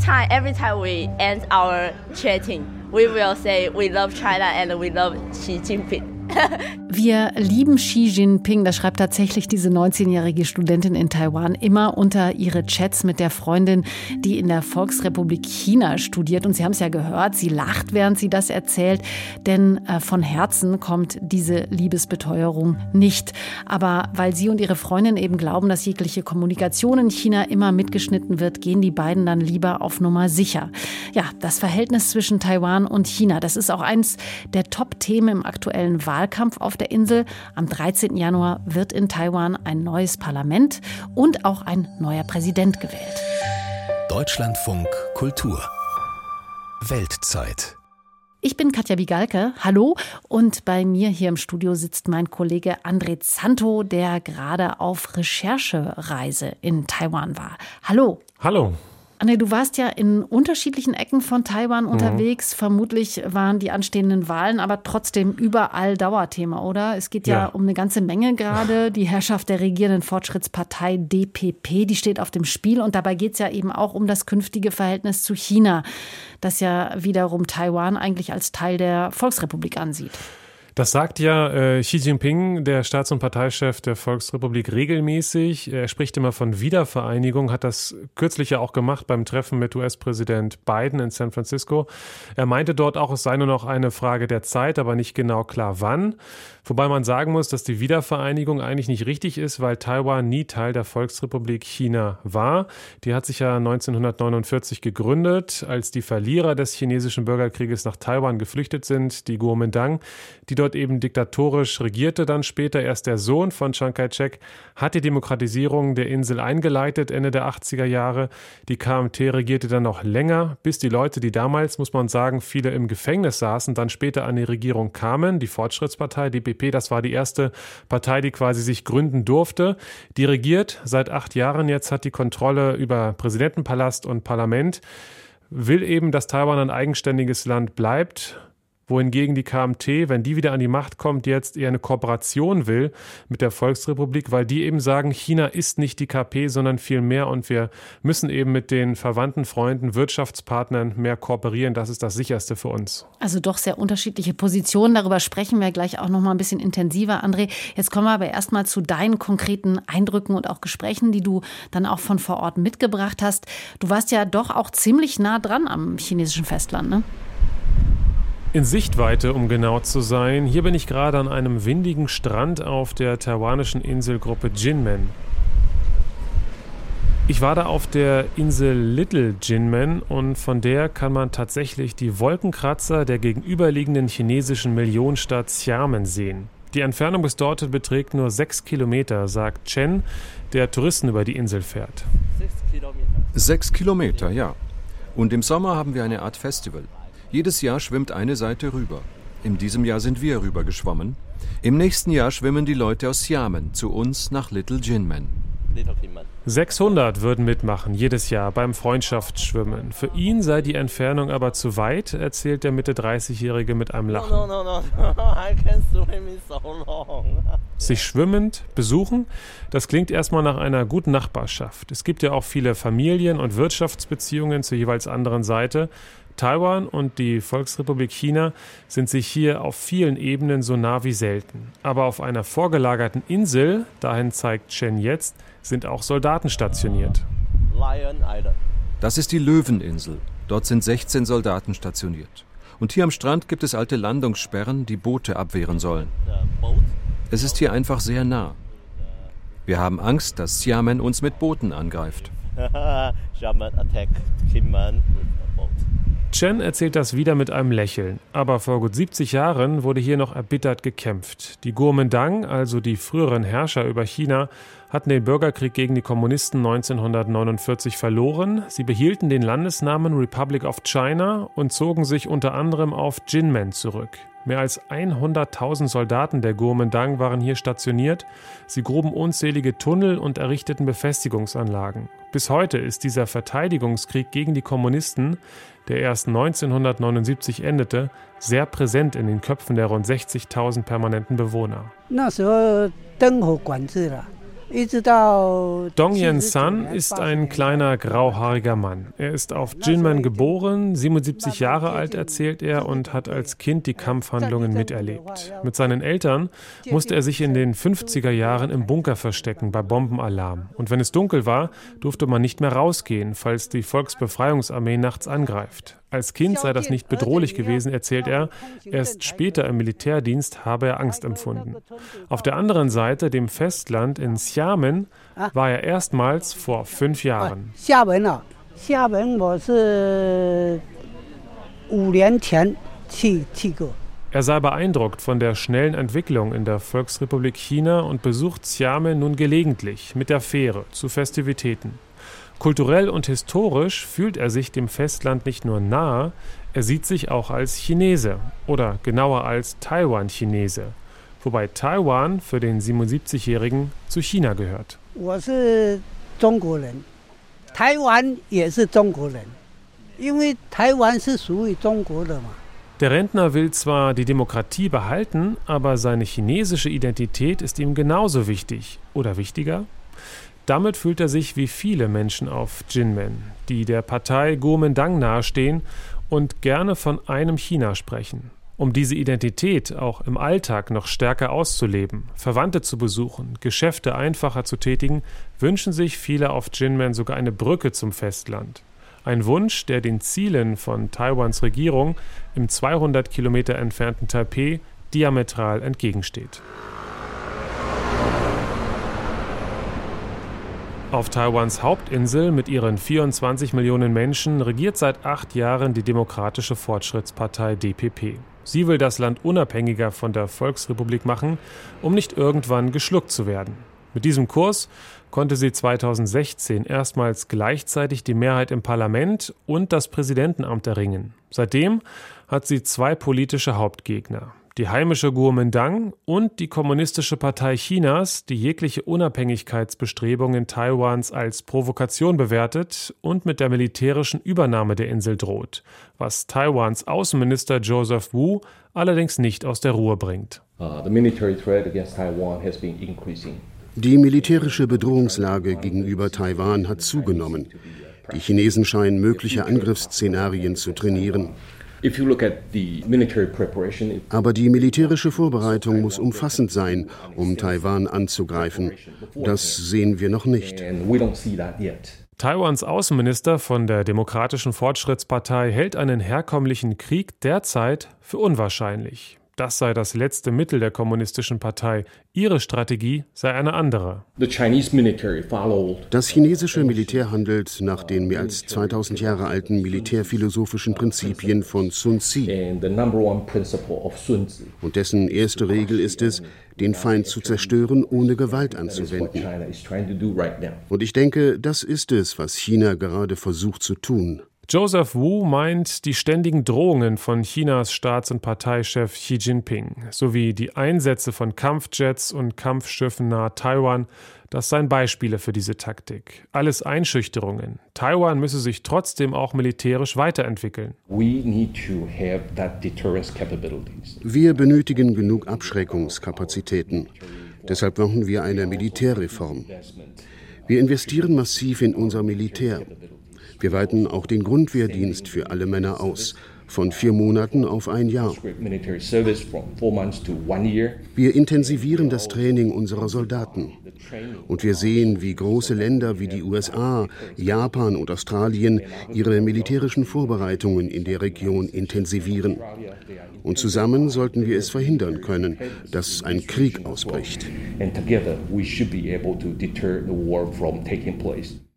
time, every time we end our chatting, we will say we love China and we love Xi Jinping. Wir lieben Xi Jinping, das schreibt tatsächlich diese 19-jährige Studentin in Taiwan immer unter ihre Chats mit der Freundin, die in der Volksrepublik China studiert. Und Sie haben es ja gehört, sie lacht, während sie das erzählt, denn äh, von Herzen kommt diese Liebesbeteuerung nicht. Aber weil sie und ihre Freundin eben glauben, dass jegliche Kommunikation in China immer mitgeschnitten wird, gehen die beiden dann lieber auf Nummer sicher. Ja, das Verhältnis zwischen Taiwan und China, das ist auch eins der Top-Themen im aktuellen Wahlkampf. Wahlkampf auf der Insel. Am 13. Januar wird in Taiwan ein neues Parlament und auch ein neuer Präsident gewählt. Deutschlandfunk Kultur Weltzeit ich bin Katja Wigalke. Hallo. Und bei mir hier im Studio sitzt mein Kollege André Zanto, der gerade auf Recherchereise in Taiwan war. Hallo. Hallo. Anne, du warst ja in unterschiedlichen Ecken von Taiwan mhm. unterwegs. Vermutlich waren die anstehenden Wahlen aber trotzdem überall Dauerthema, oder? Es geht ja, ja um eine ganze Menge gerade. Die Herrschaft der regierenden Fortschrittspartei DPP, die steht auf dem Spiel. Und dabei geht es ja eben auch um das künftige Verhältnis zu China, das ja wiederum Taiwan eigentlich als Teil der Volksrepublik ansieht. Das sagt ja äh, Xi Jinping, der Staats- und Parteichef der Volksrepublik, regelmäßig. Er spricht immer von Wiedervereinigung, hat das kürzlich ja auch gemacht beim Treffen mit US-Präsident Biden in San Francisco. Er meinte dort auch, es sei nur noch eine Frage der Zeit, aber nicht genau klar wann. Wobei man sagen muss, dass die Wiedervereinigung eigentlich nicht richtig ist, weil Taiwan nie Teil der Volksrepublik China war. Die hat sich ja 1949 gegründet, als die Verlierer des chinesischen Bürgerkrieges nach Taiwan geflüchtet sind, die Kuomintang, die dort eben diktatorisch regierte. Dann später erst der Sohn von Chiang Kai-shek hat die Demokratisierung der Insel eingeleitet, Ende der 80er Jahre. Die KMT regierte dann noch länger, bis die Leute, die damals, muss man sagen, viele im Gefängnis saßen, dann später an die Regierung kamen, die Fortschrittspartei, FDP, das war die erste Partei, die quasi sich gründen durfte. Die regiert seit acht Jahren jetzt, hat die Kontrolle über Präsidentenpalast und Parlament, will eben, dass Taiwan ein eigenständiges Land bleibt wohingegen die KMT, wenn die wieder an die Macht kommt, jetzt eher eine Kooperation will mit der Volksrepublik, weil die eben sagen, China ist nicht die KP, sondern viel mehr und wir müssen eben mit den verwandten Freunden, Wirtschaftspartnern mehr kooperieren. Das ist das sicherste für uns. Also doch sehr unterschiedliche Positionen. Darüber sprechen wir gleich auch noch mal ein bisschen intensiver, André. Jetzt kommen wir aber erstmal zu deinen konkreten Eindrücken und auch Gesprächen, die du dann auch von vor Ort mitgebracht hast. Du warst ja doch auch ziemlich nah dran am chinesischen Festland, ne? In Sichtweite, um genau zu sein. Hier bin ich gerade an einem windigen Strand auf der taiwanischen Inselgruppe Jinmen. Ich war da auf der Insel Little Jinmen und von der kann man tatsächlich die Wolkenkratzer der gegenüberliegenden chinesischen Millionenstadt Xiamen sehen. Die Entfernung bis dorthin beträgt nur sechs Kilometer, sagt Chen, der Touristen über die Insel fährt. Sechs Kilometer. Sechs Kilometer, ja. Und im Sommer haben wir eine Art Festival. Jedes Jahr schwimmt eine Seite rüber. In diesem Jahr sind wir rüber geschwommen. Im nächsten Jahr schwimmen die Leute aus Xiamen zu uns nach Little Jinmen. 600 würden mitmachen, jedes Jahr beim Freundschaftsschwimmen. Für ihn sei die Entfernung aber zu weit, erzählt der Mitte 30-Jährige mit einem Lachen. No, no, no, Sich schwimmend besuchen, das klingt erstmal nach einer guten Nachbarschaft. Es gibt ja auch viele Familien- und Wirtschaftsbeziehungen zur jeweils anderen Seite. Taiwan und die Volksrepublik China sind sich hier auf vielen Ebenen so nah wie selten. Aber auf einer vorgelagerten Insel, dahin zeigt Chen jetzt, sind auch Soldaten stationiert. Das ist die Löweninsel. Dort sind 16 Soldaten stationiert. Und hier am Strand gibt es alte Landungssperren, die Boote abwehren sollen. Es ist hier einfach sehr nah. Wir haben Angst, dass Xiamen uns mit Booten angreift. Chen erzählt das wieder mit einem Lächeln. Aber vor gut 70 Jahren wurde hier noch erbittert gekämpft. Die Kuomintang, also die früheren Herrscher über China, hatten den Bürgerkrieg gegen die Kommunisten 1949 verloren. Sie behielten den Landesnamen Republic of China und zogen sich unter anderem auf Jinmen zurück. Mehr als 100.000 Soldaten der Kuomintang waren hier stationiert. Sie gruben unzählige Tunnel und errichteten Befestigungsanlagen. Bis heute ist dieser Verteidigungskrieg gegen die Kommunisten, der erst 1979 endete, sehr präsent in den Köpfen der rund 60.000 permanenten Bewohner. Dong Yen San ist ein kleiner grauhaariger Mann. Er ist auf Jinmen geboren, 77 Jahre alt erzählt er und hat als Kind die Kampfhandlungen miterlebt. Mit seinen Eltern musste er sich in den 50er Jahren im Bunker verstecken bei Bombenalarm. Und wenn es dunkel war, durfte man nicht mehr rausgehen, falls die Volksbefreiungsarmee nachts angreift. Als Kind sei das nicht bedrohlich gewesen, erzählt er. Erst später im Militärdienst habe er Angst empfunden. Auf der anderen Seite, dem Festland in Xiamen, war er erstmals vor fünf Jahren. Er sei beeindruckt von der schnellen Entwicklung in der Volksrepublik China und besucht Xiamen nun gelegentlich mit der Fähre zu Festivitäten. Kulturell und historisch fühlt er sich dem Festland nicht nur nahe, er sieht sich auch als Chinese oder genauer als Taiwan-Chinese, wobei Taiwan für den 77-Jährigen zu China gehört. Der Rentner will zwar die Demokratie behalten, aber seine chinesische Identität ist ihm genauso wichtig oder wichtiger. Damit fühlt er sich wie viele Menschen auf Jinmen, die der Partei Kuomintang nahestehen und gerne von einem China sprechen. Um diese Identität auch im Alltag noch stärker auszuleben, Verwandte zu besuchen, Geschäfte einfacher zu tätigen, wünschen sich viele auf Jinmen sogar eine Brücke zum Festland. Ein Wunsch, der den Zielen von Taiwans Regierung im 200 Kilometer entfernten Taipeh diametral entgegensteht. Auf Taiwans Hauptinsel mit ihren 24 Millionen Menschen regiert seit acht Jahren die Demokratische Fortschrittspartei DPP. Sie will das Land unabhängiger von der Volksrepublik machen, um nicht irgendwann geschluckt zu werden. Mit diesem Kurs konnte sie 2016 erstmals gleichzeitig die Mehrheit im Parlament und das Präsidentenamt erringen. Seitdem hat sie zwei politische Hauptgegner die heimische Kuomintang und die Kommunistische Partei Chinas, die jegliche Unabhängigkeitsbestrebungen Taiwans als Provokation bewertet und mit der militärischen Übernahme der Insel droht, was Taiwans Außenminister Joseph Wu allerdings nicht aus der Ruhe bringt. Uh, die militärische Bedrohungslage gegenüber Taiwan hat zugenommen. Die Chinesen scheinen mögliche Angriffsszenarien zu trainieren. Aber die militärische Vorbereitung muss umfassend sein, um Taiwan anzugreifen. Das sehen wir noch nicht. Taiwans Außenminister von der Demokratischen Fortschrittspartei hält einen herkömmlichen Krieg derzeit für unwahrscheinlich. Das sei das letzte Mittel der kommunistischen Partei. Ihre Strategie sei eine andere. Das chinesische Militär handelt nach den mehr als 2000 Jahre alten militärphilosophischen Prinzipien von Sun Tzu. Und dessen erste Regel ist es, den Feind zu zerstören, ohne Gewalt anzuwenden. Und ich denke, das ist es, was China gerade versucht zu tun. Joseph Wu meint die ständigen Drohungen von Chinas Staats- und Parteichef Xi Jinping sowie die Einsätze von Kampfjets und Kampfschiffen nahe Taiwan, das seien Beispiele für diese Taktik. Alles Einschüchterungen. Taiwan müsse sich trotzdem auch militärisch weiterentwickeln. Wir benötigen genug Abschreckungskapazitäten. Deshalb brauchen wir eine Militärreform. Wir investieren massiv in unser Militär. Wir weiten auch den Grundwehrdienst für alle Männer aus, von vier Monaten auf ein Jahr. Wir intensivieren das Training unserer Soldaten. Und wir sehen, wie große Länder wie die USA, Japan und Australien ihre militärischen Vorbereitungen in der Region intensivieren. Und zusammen sollten wir es verhindern können, dass ein Krieg ausbricht.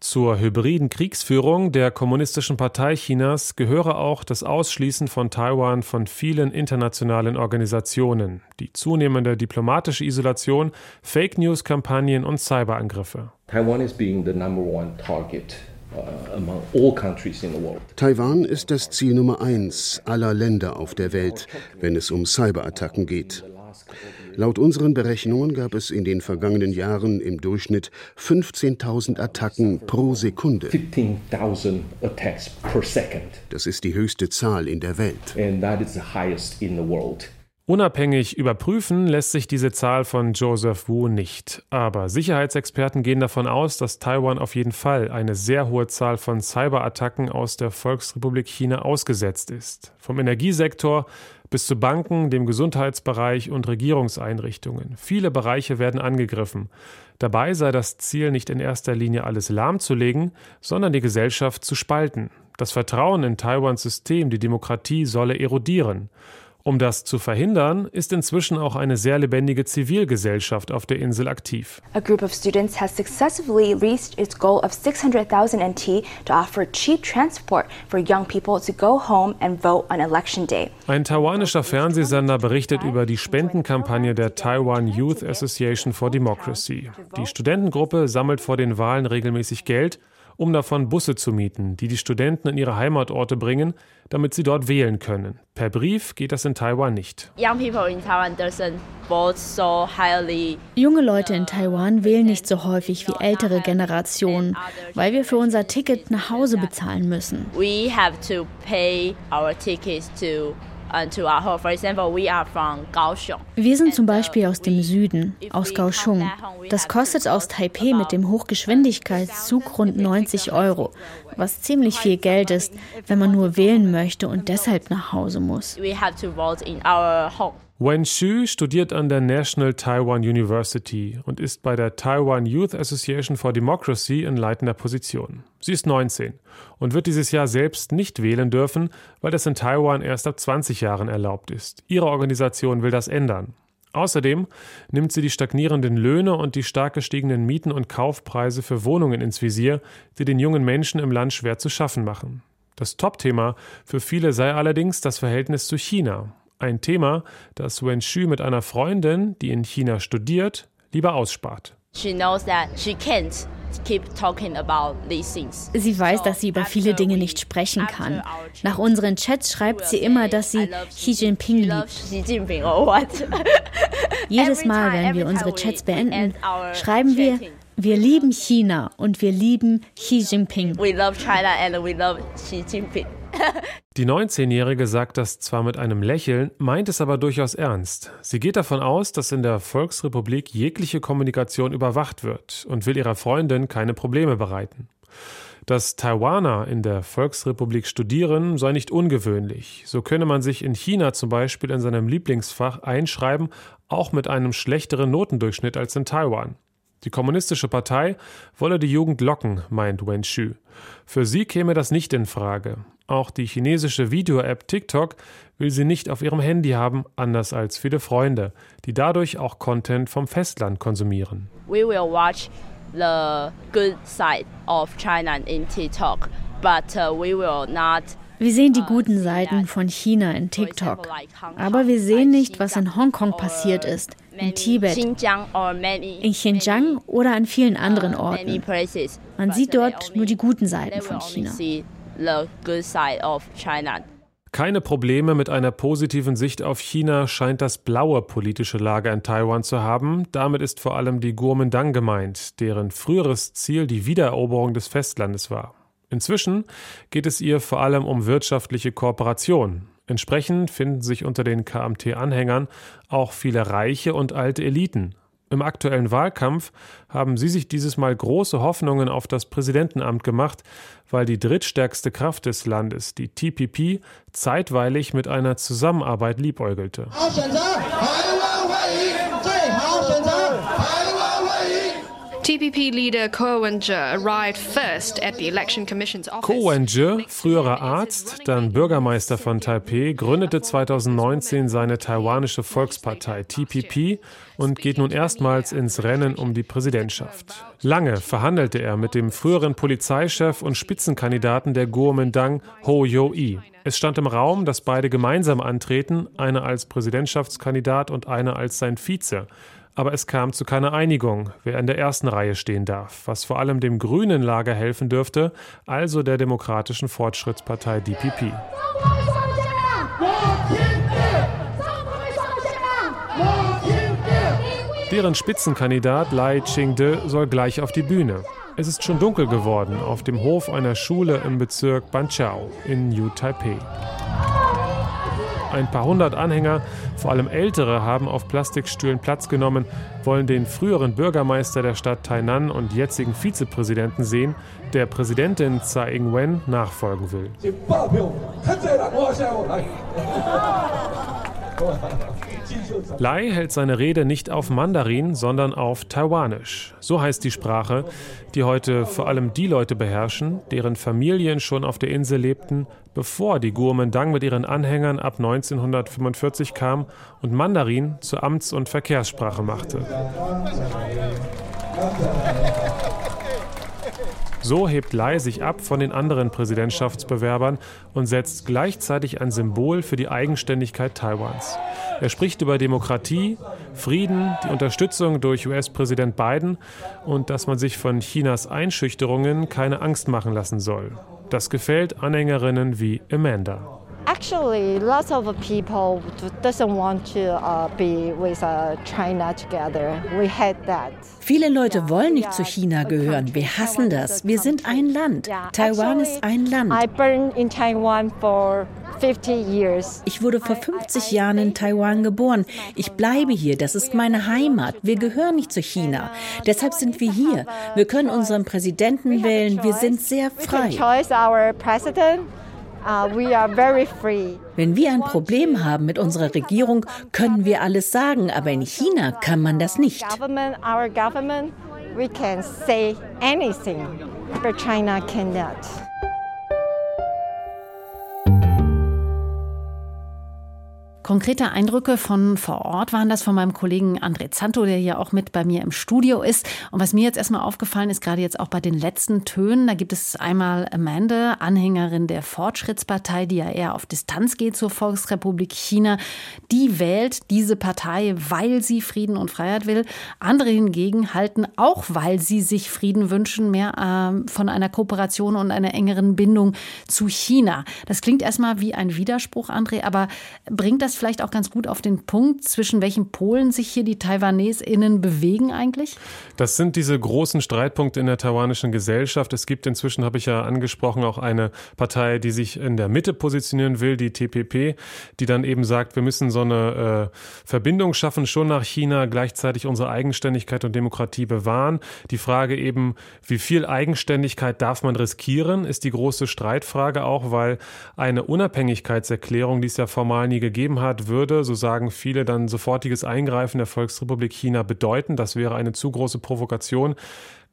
Zur hybriden Kriegsführung der Kommunistischen Partei Chinas gehöre auch das Ausschließen von Taiwan von vielen internationalen Organisationen, die zunehmende diplomatische Isolation, Fake News-Kampagnen und Cyberangriffe. Taiwan is being the number one target uh, Taiwan ist das Ziel Nummer eins aller Länder auf der Welt, wenn es um Cyberattacken geht. Laut unseren Berechnungen gab es in den vergangenen Jahren im Durchschnitt 15.000 Attacken pro Sekunde. Das ist die höchste Zahl in der Welt. Unabhängig überprüfen lässt sich diese Zahl von Joseph Wu nicht. Aber Sicherheitsexperten gehen davon aus, dass Taiwan auf jeden Fall eine sehr hohe Zahl von Cyberattacken aus der Volksrepublik China ausgesetzt ist. Vom Energiesektor bis zu Banken, dem Gesundheitsbereich und Regierungseinrichtungen. Viele Bereiche werden angegriffen. Dabei sei das Ziel nicht in erster Linie alles lahmzulegen, sondern die Gesellschaft zu spalten. Das Vertrauen in Taiwans System, die Demokratie, solle erodieren. Um das zu verhindern, ist inzwischen auch eine sehr lebendige Zivilgesellschaft auf der Insel aktiv. A group of students has successfully reached its goal of 600,000 NT to offer cheap transport for young people to go home and vote on election day. Ein taiwanischer Fernsehsender berichtet über die Spendenkampagne der Taiwan Youth Association for Democracy. Die Studentengruppe sammelt vor den Wahlen regelmäßig Geld um davon Busse zu mieten, die die Studenten in ihre Heimatorte bringen, damit sie dort wählen können. Per Brief geht das in Taiwan nicht. Junge Leute in Taiwan wählen nicht so häufig wie ältere Generationen, weil wir für unser Ticket nach Hause bezahlen müssen. We have to pay our tickets to wir sind zum Beispiel aus dem Süden, aus Kaohsiung. Das kostet aus Taipei mit dem Hochgeschwindigkeitszug rund 90 Euro, was ziemlich viel Geld ist, wenn man nur wählen möchte und deshalb nach Hause muss. Wen Xu studiert an der National Taiwan University und ist bei der Taiwan Youth Association for Democracy in leitender Position. Sie ist 19 und wird dieses Jahr selbst nicht wählen dürfen, weil das in Taiwan erst ab 20 Jahren erlaubt ist. Ihre Organisation will das ändern. Außerdem nimmt sie die stagnierenden Löhne und die stark gestiegenen Mieten und Kaufpreise für Wohnungen ins Visier, die den jungen Menschen im Land schwer zu schaffen machen. Das Topthema für viele sei allerdings das Verhältnis zu China. Ein Thema, das Wen Xu mit einer Freundin, die in China studiert, lieber ausspart. She knows that she can't Sie weiß, dass sie über viele Dinge nicht sprechen kann. Nach unseren Chats schreibt sie immer, dass sie Xi Jinping liebt. Jedes Mal, wenn wir unsere Chats beenden, schreiben wir, wir lieben China und wir lieben Xi Jinping. Die 19-Jährige sagt das zwar mit einem Lächeln, meint es aber durchaus ernst. Sie geht davon aus, dass in der Volksrepublik jegliche Kommunikation überwacht wird und will ihrer Freundin keine Probleme bereiten. Dass Taiwaner in der Volksrepublik studieren, sei nicht ungewöhnlich. So könne man sich in China zum Beispiel in seinem Lieblingsfach einschreiben, auch mit einem schlechteren Notendurchschnitt als in Taiwan. Die Kommunistische Partei wolle die Jugend locken, meint Wen Xu. Für sie käme das nicht in Frage. Auch die chinesische Video-App TikTok will sie nicht auf ihrem Handy haben, anders als viele Freunde, die dadurch auch Content vom Festland konsumieren. We will watch the good side of China in TikTok, but uh, we will not wir sehen die guten Seiten von China in TikTok. Aber wir sehen nicht, was in Hongkong passiert ist, in Tibet, in Xinjiang oder an vielen anderen Orten. Man sieht dort nur die guten Seiten von China. Keine Probleme mit einer positiven Sicht auf China scheint das blaue politische Lager in Taiwan zu haben. Damit ist vor allem die Kuomintang gemeint, deren früheres Ziel die Wiedereroberung des Festlandes war. Inzwischen geht es ihr vor allem um wirtschaftliche Kooperation. Entsprechend finden sich unter den KMT-Anhängern auch viele reiche und alte Eliten. Im aktuellen Wahlkampf haben sie sich dieses Mal große Hoffnungen auf das Präsidentenamt gemacht, weil die drittstärkste Kraft des Landes, die TPP, zeitweilig mit einer Zusammenarbeit liebäugelte. TPP-leader Ko Wen-je arrived first at the Election Commission's office. Ko Wen-je, früherer Arzt, dann Bürgermeister von Taipei, gründete 2019 seine taiwanische Volkspartei TPP und geht nun erstmals ins Rennen um die Präsidentschaft. Lange verhandelte er mit dem früheren Polizeichef und Spitzenkandidaten der Kuomintang, Ho Yo-i. Es stand im Raum, dass beide gemeinsam antreten, einer als Präsidentschaftskandidat und einer als sein Vize aber es kam zu keiner Einigung, wer in der ersten Reihe stehen darf, was vor allem dem grünen Lager helfen dürfte, also der Demokratischen Fortschrittspartei DPP. Deren Spitzenkandidat Lai Ching-de soll gleich auf die Bühne. Es ist schon dunkel geworden auf dem Hof einer Schule im Bezirk Banqiao in New Taipei. Ein paar hundert Anhänger, vor allem ältere, haben auf Plastikstühlen Platz genommen, wollen den früheren Bürgermeister der Stadt Tainan und jetzigen Vizepräsidenten sehen, der Präsidentin Tsai Ing-wen nachfolgen will. Lai hält seine Rede nicht auf Mandarin, sondern auf Taiwanisch. So heißt die Sprache, die heute vor allem die Leute beherrschen, deren Familien schon auf der Insel lebten, bevor die Guomindang mit ihren Anhängern ab 1945 kam und Mandarin zur Amts- und Verkehrssprache machte. So hebt Lai sich ab von den anderen Präsidentschaftsbewerbern und setzt gleichzeitig ein Symbol für die Eigenständigkeit Taiwans. Er spricht über Demokratie, Frieden, die Unterstützung durch US-Präsident Biden und dass man sich von Chinas Einschüchterungen keine Angst machen lassen soll. Das gefällt Anhängerinnen wie Amanda. Actually, lots of people doesn't want to uh, be with uh, China together. We hate that. Viele Leute wollen nicht zu China gehören. Wir hassen das. Wir sind ein Land. Taiwan ist ein Land. Ich wurde vor 50 Jahren in Taiwan geboren. Ich bleibe hier. Das ist meine Heimat. Wir gehören nicht zu China. Deshalb sind wir hier. Wir können unseren Präsidenten wählen. Wir sind sehr frei. Free. Wenn wir ein Problem haben mit unserer Regierung, können wir alles sagen, aber in China kann man das nicht. Government, our government, we can say anything, but China cannot. Konkrete Eindrücke von vor Ort waren das von meinem Kollegen André Zanto, der hier auch mit bei mir im Studio ist. Und was mir jetzt erstmal aufgefallen ist, gerade jetzt auch bei den letzten Tönen, da gibt es einmal Amanda, Anhängerin der Fortschrittspartei, die ja eher auf Distanz geht zur Volksrepublik China. Die wählt diese Partei, weil sie Frieden und Freiheit will. Andere hingegen halten auch, weil sie sich Frieden wünschen, mehr äh, von einer Kooperation und einer engeren Bindung zu China. Das klingt erstmal wie ein Widerspruch, André, aber bringt das das vielleicht auch ganz gut auf den Punkt, zwischen welchen Polen sich hier die TaiwanesInnen bewegen eigentlich? Das sind diese großen Streitpunkte in der taiwanischen Gesellschaft. Es gibt inzwischen, habe ich ja angesprochen, auch eine Partei, die sich in der Mitte positionieren will, die TPP, die dann eben sagt, wir müssen so eine äh, Verbindung schaffen, schon nach China, gleichzeitig unsere Eigenständigkeit und Demokratie bewahren. Die Frage eben, wie viel Eigenständigkeit darf man riskieren, ist die große Streitfrage auch, weil eine Unabhängigkeitserklärung, die es ja formal nie gegeben hat, hat, würde, so sagen viele, dann sofortiges Eingreifen der Volksrepublik China bedeuten. Das wäre eine zu große Provokation.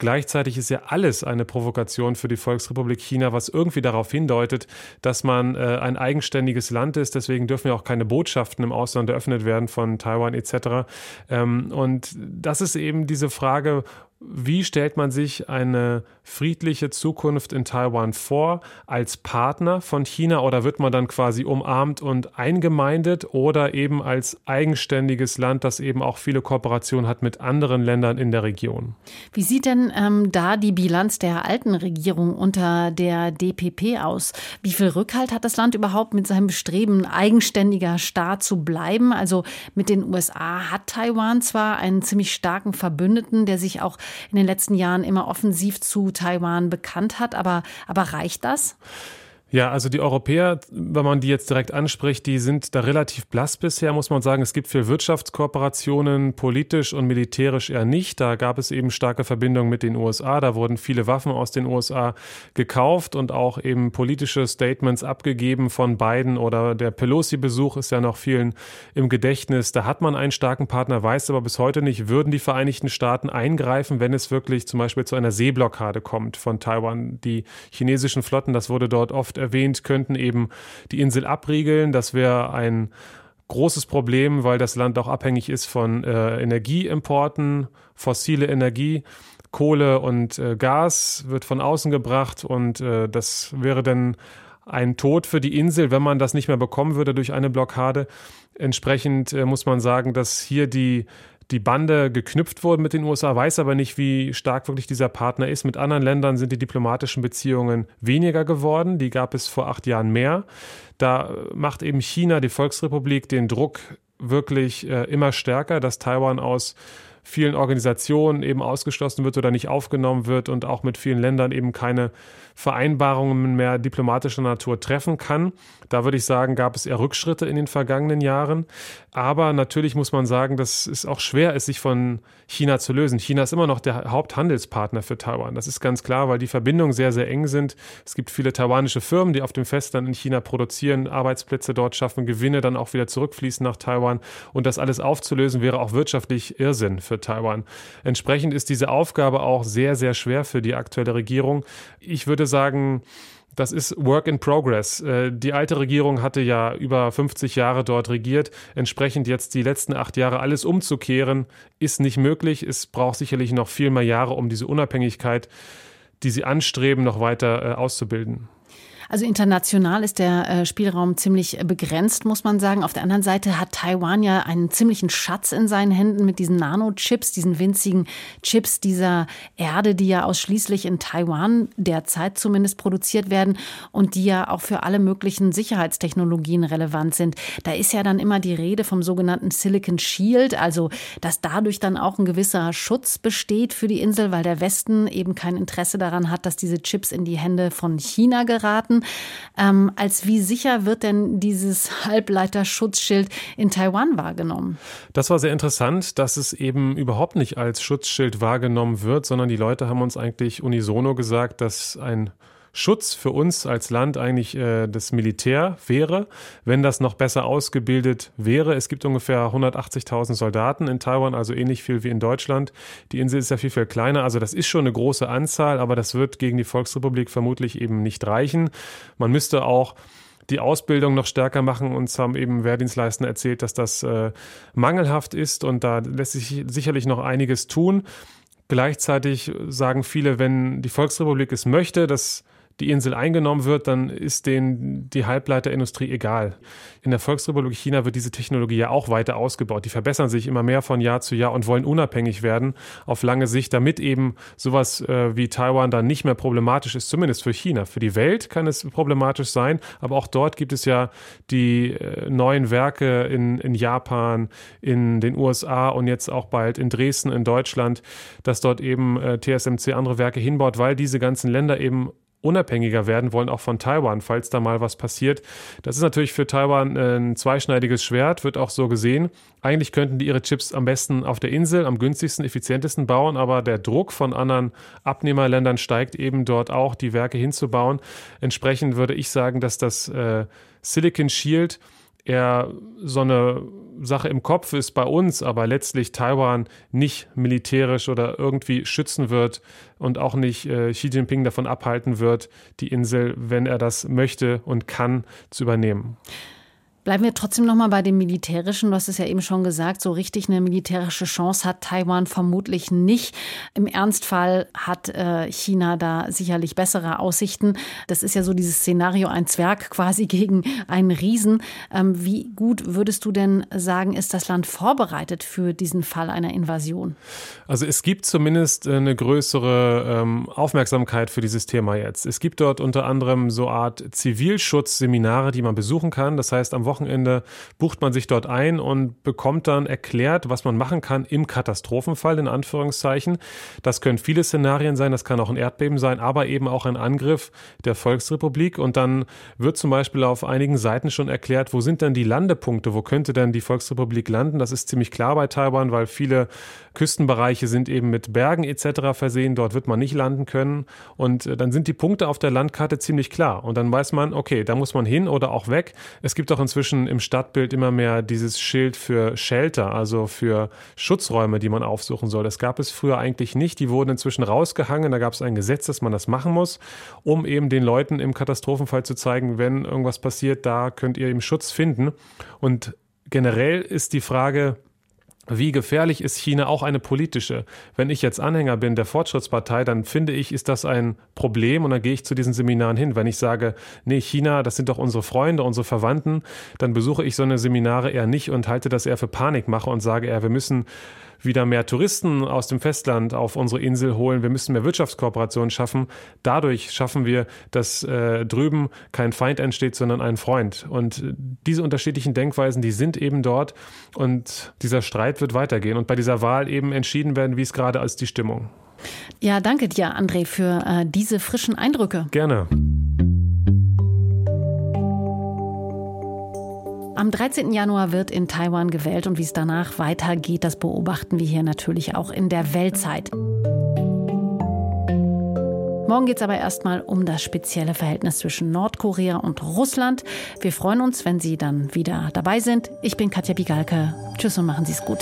Gleichzeitig ist ja alles eine Provokation für die Volksrepublik China, was irgendwie darauf hindeutet, dass man äh, ein eigenständiges Land ist. Deswegen dürfen ja auch keine Botschaften im Ausland eröffnet werden von Taiwan etc. Ähm, und das ist eben diese Frage, wie stellt man sich eine friedliche Zukunft in Taiwan vor als Partner von China oder wird man dann quasi umarmt und eingemeindet oder eben als eigenständiges Land, das eben auch viele Kooperationen hat mit anderen Ländern in der Region? Wie sieht denn ähm, da die Bilanz der alten Regierung unter der DPP aus? Wie viel Rückhalt hat das Land überhaupt mit seinem Bestreben, eigenständiger Staat zu bleiben? Also mit den USA hat Taiwan zwar einen ziemlich starken Verbündeten, der sich auch in den letzten Jahren immer offensiv zu Taiwan bekannt hat. Aber, aber reicht das? Ja, also die Europäer, wenn man die jetzt direkt anspricht, die sind da relativ blass bisher, muss man sagen. Es gibt viel Wirtschaftskooperationen, politisch und militärisch eher nicht. Da gab es eben starke Verbindungen mit den USA. Da wurden viele Waffen aus den USA gekauft und auch eben politische Statements abgegeben von Biden oder der Pelosi-Besuch ist ja noch vielen im Gedächtnis. Da hat man einen starken Partner, weiß aber bis heute nicht, würden die Vereinigten Staaten eingreifen, wenn es wirklich zum Beispiel zu einer Seeblockade kommt von Taiwan. Die chinesischen Flotten, das wurde dort oft erwähnt, könnten eben die Insel abriegeln. Das wäre ein großes Problem, weil das Land auch abhängig ist von äh, Energieimporten, fossile Energie. Kohle und äh, Gas wird von außen gebracht und äh, das wäre dann ein Tod für die Insel, wenn man das nicht mehr bekommen würde durch eine Blockade. Entsprechend äh, muss man sagen, dass hier die die Bande geknüpft wurde mit den USA, weiß aber nicht, wie stark wirklich dieser Partner ist. Mit anderen Ländern sind die diplomatischen Beziehungen weniger geworden. Die gab es vor acht Jahren mehr. Da macht eben China, die Volksrepublik, den Druck wirklich äh, immer stärker, dass Taiwan aus vielen Organisationen eben ausgeschlossen wird oder nicht aufgenommen wird und auch mit vielen Ländern eben keine Vereinbarungen mehr diplomatischer Natur treffen kann. Da würde ich sagen, gab es eher Rückschritte in den vergangenen Jahren. Aber natürlich muss man sagen, dass es auch schwer ist, sich von China zu lösen. China ist immer noch der Haupthandelspartner für Taiwan. Das ist ganz klar, weil die Verbindungen sehr, sehr eng sind. Es gibt viele taiwanische Firmen, die auf dem Festland in China produzieren, Arbeitsplätze dort schaffen, Gewinne dann auch wieder zurückfließen nach Taiwan. Und das alles aufzulösen wäre auch wirtschaftlich Irrsinn für Taiwan. Entsprechend ist diese Aufgabe auch sehr, sehr schwer für die aktuelle Regierung. Ich würde sagen, das ist Work in Progress. Äh, die alte Regierung hatte ja über 50 Jahre dort regiert. Entsprechend jetzt die letzten acht Jahre alles umzukehren, ist nicht möglich. Es braucht sicherlich noch viel mehr Jahre, um diese Unabhängigkeit, die sie anstreben, noch weiter äh, auszubilden. Also international ist der äh, Spielraum ziemlich begrenzt, muss man sagen. Auf der anderen Seite hat Taiwan ja einen ziemlichen Schatz in seinen Händen mit diesen Nanochips, diesen winzigen Chips dieser Erde, die ja ausschließlich in Taiwan derzeit zumindest produziert werden und die ja auch für alle möglichen Sicherheitstechnologien relevant sind. Da ist ja dann immer die Rede vom sogenannten Silicon Shield, also dass dadurch dann auch ein gewisser Schutz besteht für die Insel, weil der Westen eben kein Interesse daran hat, dass diese Chips in die Hände von China geraten. Ähm, als wie sicher wird denn dieses Halbleiterschutzschild in Taiwan wahrgenommen? Das war sehr interessant, dass es eben überhaupt nicht als Schutzschild wahrgenommen wird, sondern die Leute haben uns eigentlich unisono gesagt, dass ein Schutz für uns als Land eigentlich äh, das Militär wäre, wenn das noch besser ausgebildet wäre. Es gibt ungefähr 180.000 Soldaten in Taiwan, also ähnlich viel wie in Deutschland. Die Insel ist ja viel, viel kleiner, also das ist schon eine große Anzahl, aber das wird gegen die Volksrepublik vermutlich eben nicht reichen. Man müsste auch die Ausbildung noch stärker machen. Uns haben eben Wehrdienstleister erzählt, dass das äh, mangelhaft ist und da lässt sich sicherlich noch einiges tun. Gleichzeitig sagen viele, wenn die Volksrepublik es möchte, dass die Insel eingenommen wird, dann ist denen die Halbleiterindustrie egal. In der Volksrepublik China wird diese Technologie ja auch weiter ausgebaut. Die verbessern sich immer mehr von Jahr zu Jahr und wollen unabhängig werden auf lange Sicht, damit eben sowas äh, wie Taiwan dann nicht mehr problematisch ist, zumindest für China. Für die Welt kann es problematisch sein, aber auch dort gibt es ja die äh, neuen Werke in, in Japan, in den USA und jetzt auch bald in Dresden, in Deutschland, dass dort eben äh, TSMC andere Werke hinbaut, weil diese ganzen Länder eben unabhängiger werden wollen, auch von Taiwan, falls da mal was passiert. Das ist natürlich für Taiwan äh, ein zweischneidiges Schwert, wird auch so gesehen. Eigentlich könnten die ihre Chips am besten auf der Insel, am günstigsten, effizientesten bauen, aber der Druck von anderen Abnehmerländern steigt eben dort auch, die Werke hinzubauen. Entsprechend würde ich sagen, dass das äh, Silicon Shield eher so eine Sache im Kopf ist bei uns, aber letztlich Taiwan nicht militärisch oder irgendwie schützen wird und auch nicht äh, Xi Jinping davon abhalten wird, die Insel, wenn er das möchte und kann, zu übernehmen. Bleiben wir trotzdem noch mal bei dem Militärischen. Du hast es ja eben schon gesagt, so richtig eine militärische Chance hat Taiwan vermutlich nicht. Im Ernstfall hat äh, China da sicherlich bessere Aussichten. Das ist ja so dieses Szenario, ein Zwerg quasi gegen einen Riesen. Ähm, wie gut würdest du denn sagen, ist das Land vorbereitet für diesen Fall einer Invasion? Also es gibt zumindest äh, eine größere ähm, Aufmerksamkeit für dieses Thema jetzt. Es gibt dort unter anderem so Art Zivilschutzseminare, die man besuchen kann. Das heißt, am Wochenende bucht man sich dort ein und bekommt dann erklärt, was man machen kann im Katastrophenfall, in Anführungszeichen. Das können viele Szenarien sein, das kann auch ein Erdbeben sein, aber eben auch ein Angriff der Volksrepublik. Und dann wird zum Beispiel auf einigen Seiten schon erklärt, wo sind denn die Landepunkte, wo könnte denn die Volksrepublik landen. Das ist ziemlich klar bei Taiwan, weil viele Küstenbereiche sind eben mit Bergen etc. versehen, dort wird man nicht landen können. Und äh, dann sind die Punkte auf der Landkarte ziemlich klar. Und dann weiß man, okay, da muss man hin oder auch weg. Es gibt auch inzwischen inzwischen im Stadtbild immer mehr dieses Schild für Shelter, also für Schutzräume, die man aufsuchen soll. Das gab es früher eigentlich nicht. Die wurden inzwischen rausgehangen. Da gab es ein Gesetz, dass man das machen muss, um eben den Leuten im Katastrophenfall zu zeigen, wenn irgendwas passiert, da könnt ihr eben Schutz finden. Und generell ist die Frage, wie gefährlich ist China auch eine politische? Wenn ich jetzt Anhänger bin der Fortschrittspartei, dann finde ich, ist das ein Problem und dann gehe ich zu diesen Seminaren hin. Wenn ich sage, nee, China, das sind doch unsere Freunde, unsere Verwandten, dann besuche ich so eine Seminare eher nicht und halte das eher für Panikmache und sage eher, wir müssen wieder mehr Touristen aus dem Festland auf unsere Insel holen. Wir müssen mehr Wirtschaftskooperationen schaffen. Dadurch schaffen wir, dass äh, drüben kein Feind entsteht, sondern ein Freund. Und diese unterschiedlichen Denkweisen, die sind eben dort. Und dieser Streit wird weitergehen und bei dieser Wahl eben entschieden werden, wie es gerade als die Stimmung. Ja, danke dir, André, für äh, diese frischen Eindrücke. Gerne. Am 13. Januar wird in Taiwan gewählt und wie es danach weitergeht, das beobachten wir hier natürlich auch in der Weltzeit. Morgen geht es aber erstmal um das spezielle Verhältnis zwischen Nordkorea und Russland. Wir freuen uns, wenn Sie dann wieder dabei sind. Ich bin Katja Bigalke. Tschüss und machen Sie es gut.